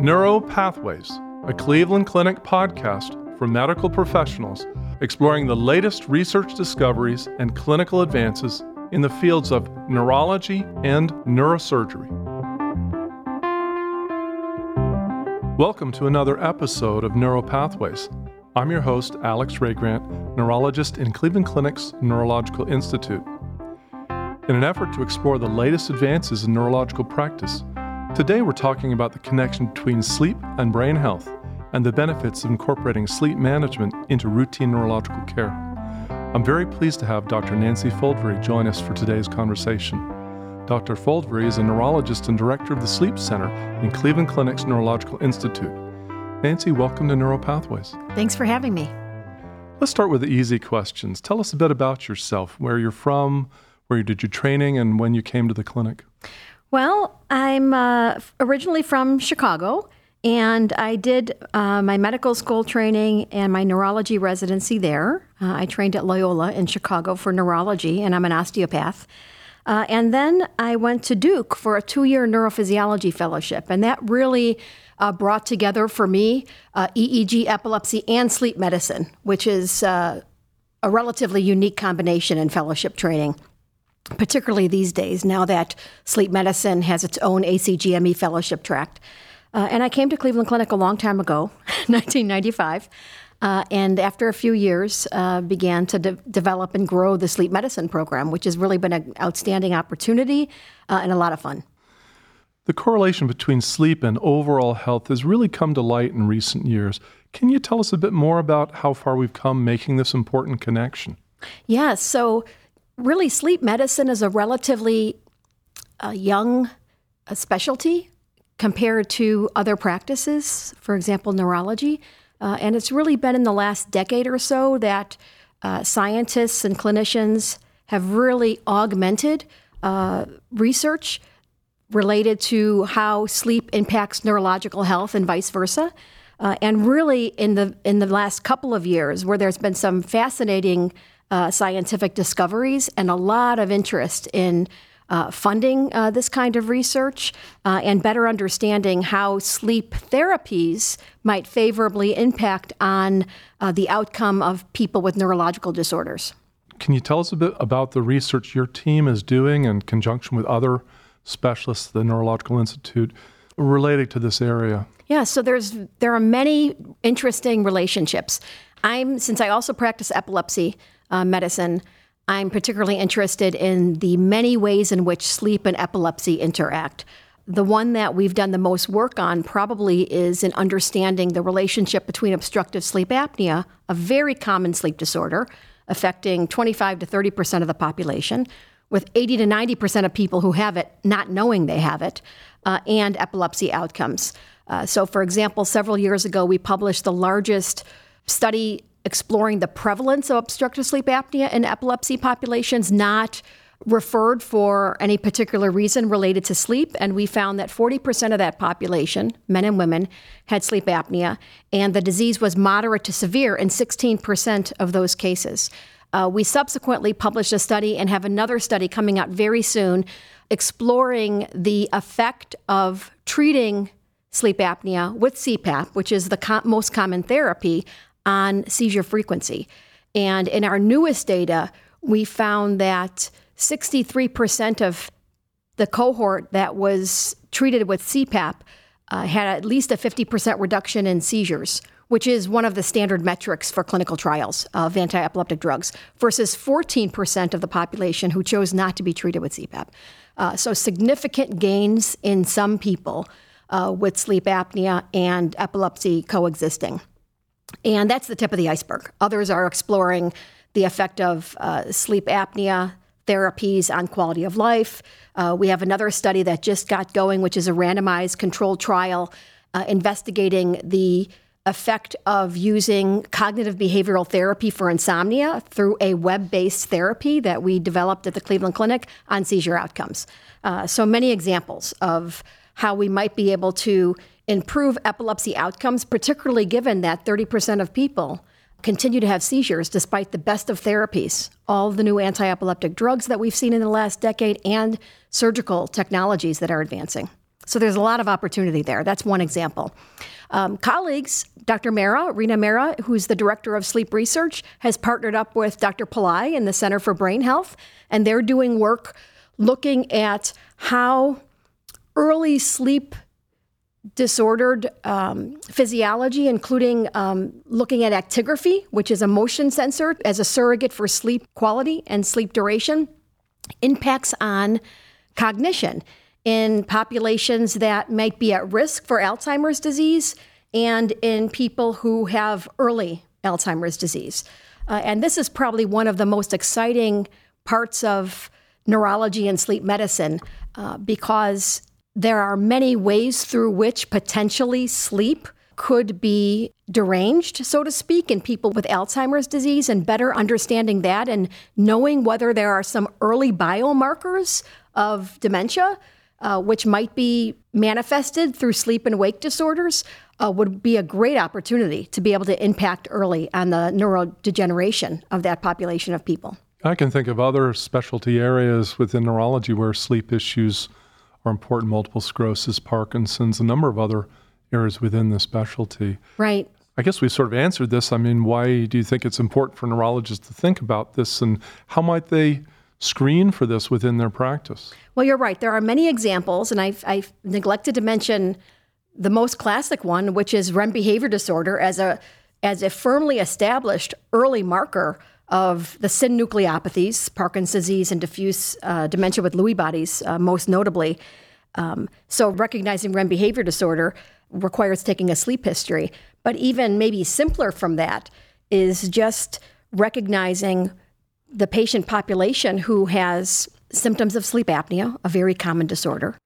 Neuro Pathways, a Cleveland Clinic podcast for medical professionals exploring the latest research discoveries and clinical advances in the fields of neurology and neurosurgery. Welcome to another episode of Neuro Pathways. I'm your host, Alex Rae-Grant, neurologist in Cleveland Clinic's Neurological Institute. In an effort to explore the latest advances in neurological practice, today we're talking about the connection between sleep and brain health and the benefits of incorporating sleep management into routine neurological care. I'm very pleased to have Dr. Nancy Foldvary join us for today's conversation. Dr. Foldvary is a neurologist and director of the Sleep Center in Cleveland Clinic's Neurological Institute. Nancy, welcome to Neuropathways. Thanks for having me. Let's start with the easy questions. Tell us a bit about yourself, where you're from, where you did your training, and when you came to the clinic. Well, I'm uh, originally from Chicago and I did uh, my medical school training and my neurology residency there. Uh, I trained at Loyola in Chicago for neurology, and I'm an osteopath. Uh, and then I went to Duke for a two year neurophysiology fellowship. And that really uh, brought together for me uh, EEG, epilepsy, and sleep medicine, which is a relatively unique combination in fellowship training particularly these days, now that sleep medicine has its own ACGME fellowship tract. Uh, and I came to Cleveland Clinic a long time ago, 1995. Uh, and after a few years, uh, began to de- develop and grow the sleep medicine program, which has really been an outstanding opportunity uh, and a lot of fun. The correlation between sleep and overall health has really come to light in recent years. Can you tell us a bit more about how far we've come making this important connection? Yes. Yeah, so, really, sleep medicine is a relatively uh, young uh, specialty compared to other practices, for example, neurology. Uh, and it's really been in the last decade or so that uh, scientists and clinicians have really augmented uh, research related to how sleep impacts neurological health and vice versa. Uh, and really, in the in the last couple of years, where there's been some fascinating uh, scientific discoveries and a lot of interest in uh, funding uh, this kind of research uh, and better understanding how sleep therapies might favorably impact on uh, the outcome of people with neurological disorders. Can you tell us a bit about the research your team is doing in conjunction with other specialists at the Neurological Institute related to this area? Yeah, so there's there are many interesting relationships. I'm since I also practice epilepsy uh, medicine. I'm particularly interested in the many ways in which sleep and epilepsy interact. The one that we've done the most work on probably is in understanding the relationship between obstructive sleep apnea, a very common sleep disorder affecting 25 to 30 percent of the population, with 80 to 90 percent of people who have it not knowing they have it, uh, and epilepsy outcomes. Uh, so, for example, several years ago, we published the largest study exploring the prevalence of obstructive sleep apnea in epilepsy populations, not referred for any particular reason related to sleep. And we found that 40% of that population, men and women, had sleep apnea, and the disease was moderate to severe in 16% of those cases. Uh, we subsequently published a study and have another study coming out very soon exploring the effect of treating sleep apnea with CPAP, which is the most common therapy, on seizure frequency. And in our newest data, we found that 63% of the cohort that was treated with CPAP uh, had at least a 50% reduction in seizures, which is one of the standard metrics for clinical trials of anti epileptic drugs, versus 14% of the population who chose not to be treated with CPAP. Uh, so, significant gains in some people uh, with sleep apnea and epilepsy coexisting. And that's the tip of the iceberg. Others are exploring the effect of uh, sleep apnea therapies on quality of life. Uh, we have another study that just got going, which is a randomized controlled trial uh, investigating the effect of using cognitive behavioral therapy for insomnia through a web based therapy that we developed at the Cleveland Clinic on seizure outcomes. Uh, so many examples of how we might be able to improve epilepsy outcomes, particularly given that 30% of people continue to have seizures despite the best of therapies, all the new anti epileptic drugs that we've seen in the last decade, and surgical technologies that are advancing. So there's a lot of opportunity there. That's one example. Um, colleagues, Dr. Mehra, Reena Mehra, who's the director of sleep research, has partnered up with Dr. Pillai in the Center for Brain Health, and they're doing work looking at how early sleep disordered um, physiology, including um, looking at actigraphy, which is a motion sensor as a surrogate for sleep quality and sleep duration, impacts on cognition in populations that might be at risk for Alzheimer's disease and in people who have early Alzheimer's disease. Uh, and this is probably one of the most exciting parts of neurology and sleep medicine uh, because there are many ways through which potentially sleep could be deranged, so to speak, in people with Alzheimer's disease, and better understanding that and knowing whether there are some early biomarkers of dementia, uh, which might be manifested through sleep and wake disorders, uh, would be a great opportunity to be able to impact early on the neurodegeneration of that population of people. I can think of other specialty areas within neurology where sleep issues are important multiple sclerosis, Parkinson's, a number of other areas within the specialty. Right. I guess we sort of answered this. I mean, why do you think it's important for neurologists to think about this and how might they screen for this within their practice? Well, you're right. There are many examples, and I've, I've neglected to mention the most classic one, which is REM behavior disorder as a as a firmly established early marker of the synucleinopathies, Parkinson's disease, and diffuse uh, dementia with Lewy bodies, uh, most notably. Um, so, recognizing REM behavior disorder requires taking a sleep history. But even maybe simpler from that is just recognizing the patient population who has symptoms of sleep apnea, a very common disorder,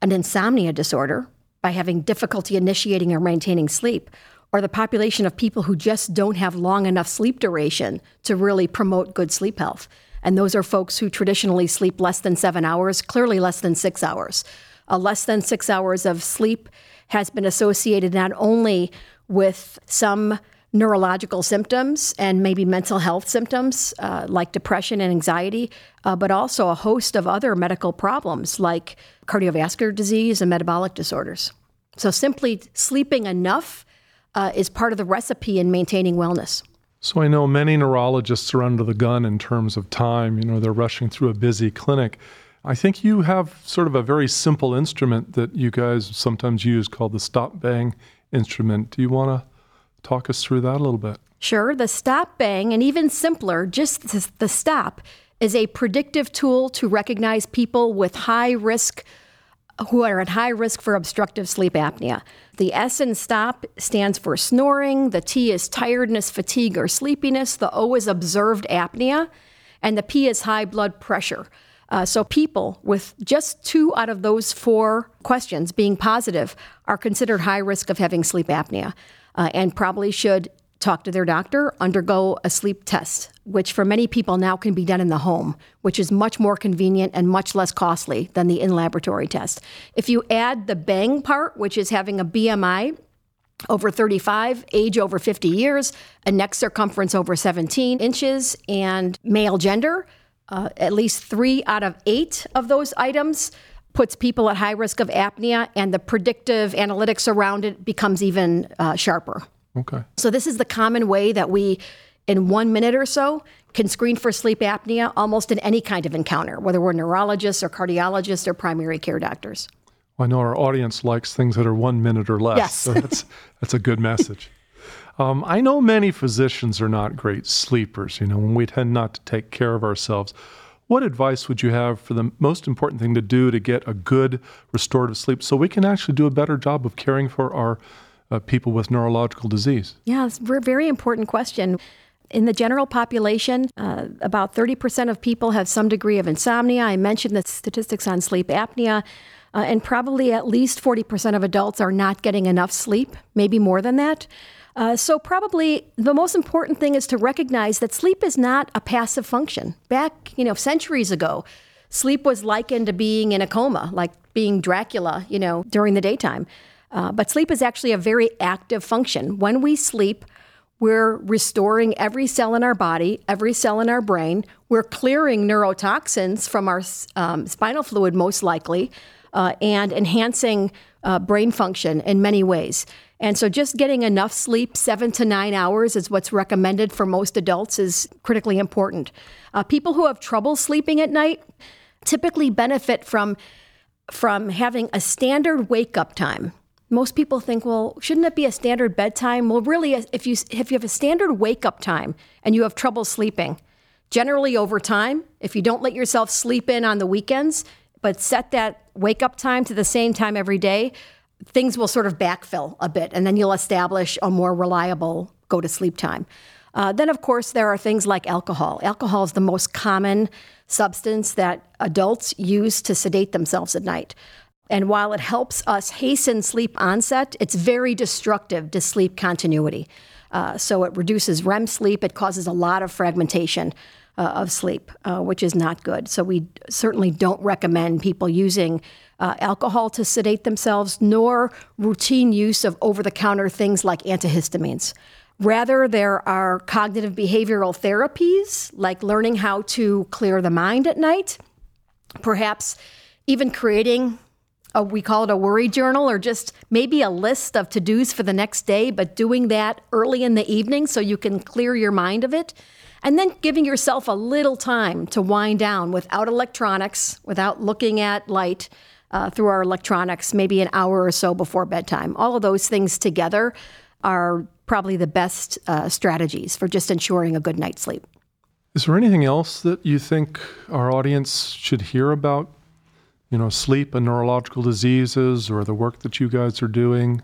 an insomnia disorder by having difficulty initiating or maintaining sleep, or the population of people who just don't have long enough sleep duration to really promote good sleep health. And those are folks who traditionally sleep less than seven hours, clearly less than six hours. A less than six hours of sleep has been associated not only with some neurological symptoms and maybe mental health symptoms uh, like depression and anxiety, uh, but also a host of other medical problems like cardiovascular disease and metabolic disorders. So, simply sleeping enough uh, is part of the recipe in maintaining wellness. So I know many neurologists are under the gun in terms of time. You know, they're rushing through a busy clinic. I think you have sort of a very simple instrument that you guys sometimes use called the stop bang instrument. Do you want to talk us through that a little bit? Sure. The stop bang, and even simpler, just the stop, is a predictive tool to recognize people with high risk who are at high risk for obstructive sleep apnea. The S in stop stands for snoring, the T is tiredness, fatigue, or sleepiness, the O is observed apnea, and the P is high blood pressure. Uh, so, people with just two out of those four questions being positive are considered high risk of having sleep apnea uh, and probably should talk to their doctor, undergo a sleep test, which for many people now can be done in the home, which is much more convenient and much less costly than the in laboratory test. If you add the bang part, which is having a BMI over 35, age over 50 years, a neck circumference over 17 inches, and male gender, uh, at least three out of eight of those items puts people at high risk of apnea, and the predictive analytics around it becomes even uh, sharper. Okay. So this is the common way that we, in one minute or so, can screen for sleep apnea almost in any kind of encounter, whether we're neurologists or cardiologists or primary care doctors. Well, I know our audience likes things that are one minute or less. Yes. so that's, that's a good message. Um, I know many physicians are not great sleepers, you know, and we tend not to take care of ourselves. What advice would you have for the most important thing to do to get a good restorative sleep so we can actually do a better job of caring for our uh, people with neurological disease? Yeah, it's a very important question. In the general population, uh, about 30% of people have some degree of insomnia. I mentioned the statistics on sleep apnea. Uh, and probably at least 40% of adults are not getting enough sleep, maybe more than that. Uh, so, probably the most important thing is to recognize that sleep is not a passive function. Back, you know, centuries ago, sleep was likened to being in a coma, like being Dracula, you know, during the daytime. Uh, but sleep is actually a very active function. When we sleep, We're restoring every cell in our body, every cell in our brain. We're clearing neurotoxins from our um, spinal fluid, most likely, uh, and enhancing uh, brain function in many ways. And so, just getting enough sleep, seven to nine hours, is what's recommended for most adults, is critically important. Uh, people who have trouble sleeping at night typically benefit from from having a standard wake up time most people think, well, shouldn't it be a standard bedtime? Well, really, if you if you have a standard wake up time and you have trouble sleeping, generally over time, if you don't let yourself sleep in on the weekends, but set that wake up time to the same time every day, things will sort of backfill a bit, and then you'll establish a more reliable go to sleep time. Uh, then, of course, there are things like alcohol. Alcohol is the most common substance that adults use to sedate themselves at night. And while it helps us hasten sleep onset, it's very destructive to sleep continuity. Uh, so it reduces REM sleep, it causes a lot of fragmentation. Uh, of sleep, uh, which is not good. So, we certainly don't recommend people using uh, alcohol to sedate themselves, nor routine use of over the counter things like antihistamines. Rather, there are cognitive behavioral therapies, like learning how to clear the mind at night, perhaps even creating a, we call it a worry journal or just maybe a list of to dos for the next day, but doing that early in the evening so you can clear your mind of it. And then giving yourself a little time to wind down without electronics, without looking at light uh, through our electronics, maybe an hour or so before bedtime. All of those things together are probably the best uh, strategies for just ensuring a good night's sleep. Is there anything else that you think our audience should hear about you know, sleep and neurological diseases or the work that you guys are doing?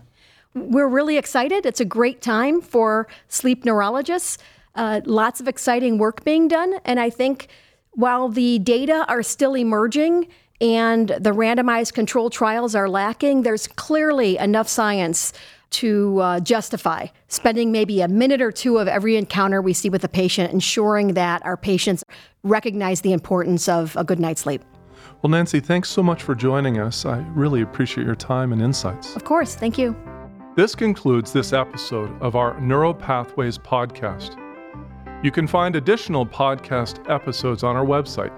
We're really excited. It's a great time for sleep neurologists. Uh, lots of exciting work being done. And I think while the data are still emerging and the randomized control trials are lacking, there's clearly enough science to uh, justify spending maybe a minute or two of every encounter we see with a patient, ensuring that our patients recognize the importance of a good night's sleep. Well, Nancy, thanks so much for joining us. I really appreciate your time and insights. Of course. Thank you. This concludes this episode of our Neuropathways podcast. You can find additional podcast episodes on our website,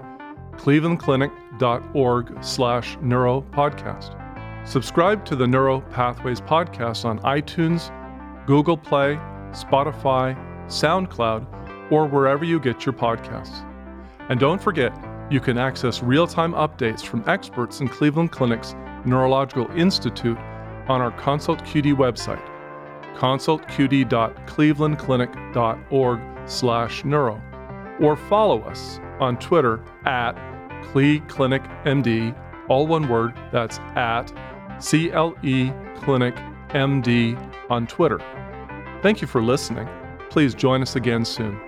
clevelandclinic.org slash neuropodcast. Subscribe to the Neuropathways podcast on iTunes, Google Play, Spotify, SoundCloud, or wherever you get your podcasts. And don't forget, you can access real time updates from experts in Cleveland Clinic's Neurological Institute on our Consult QD website, consultqd.clevelandclinic.org slash neuro, or follow us on Twitter at CleClinicMD, all one word, that's at CLE Clinic MD on Twitter. Thank you for listening. Please join us again soon.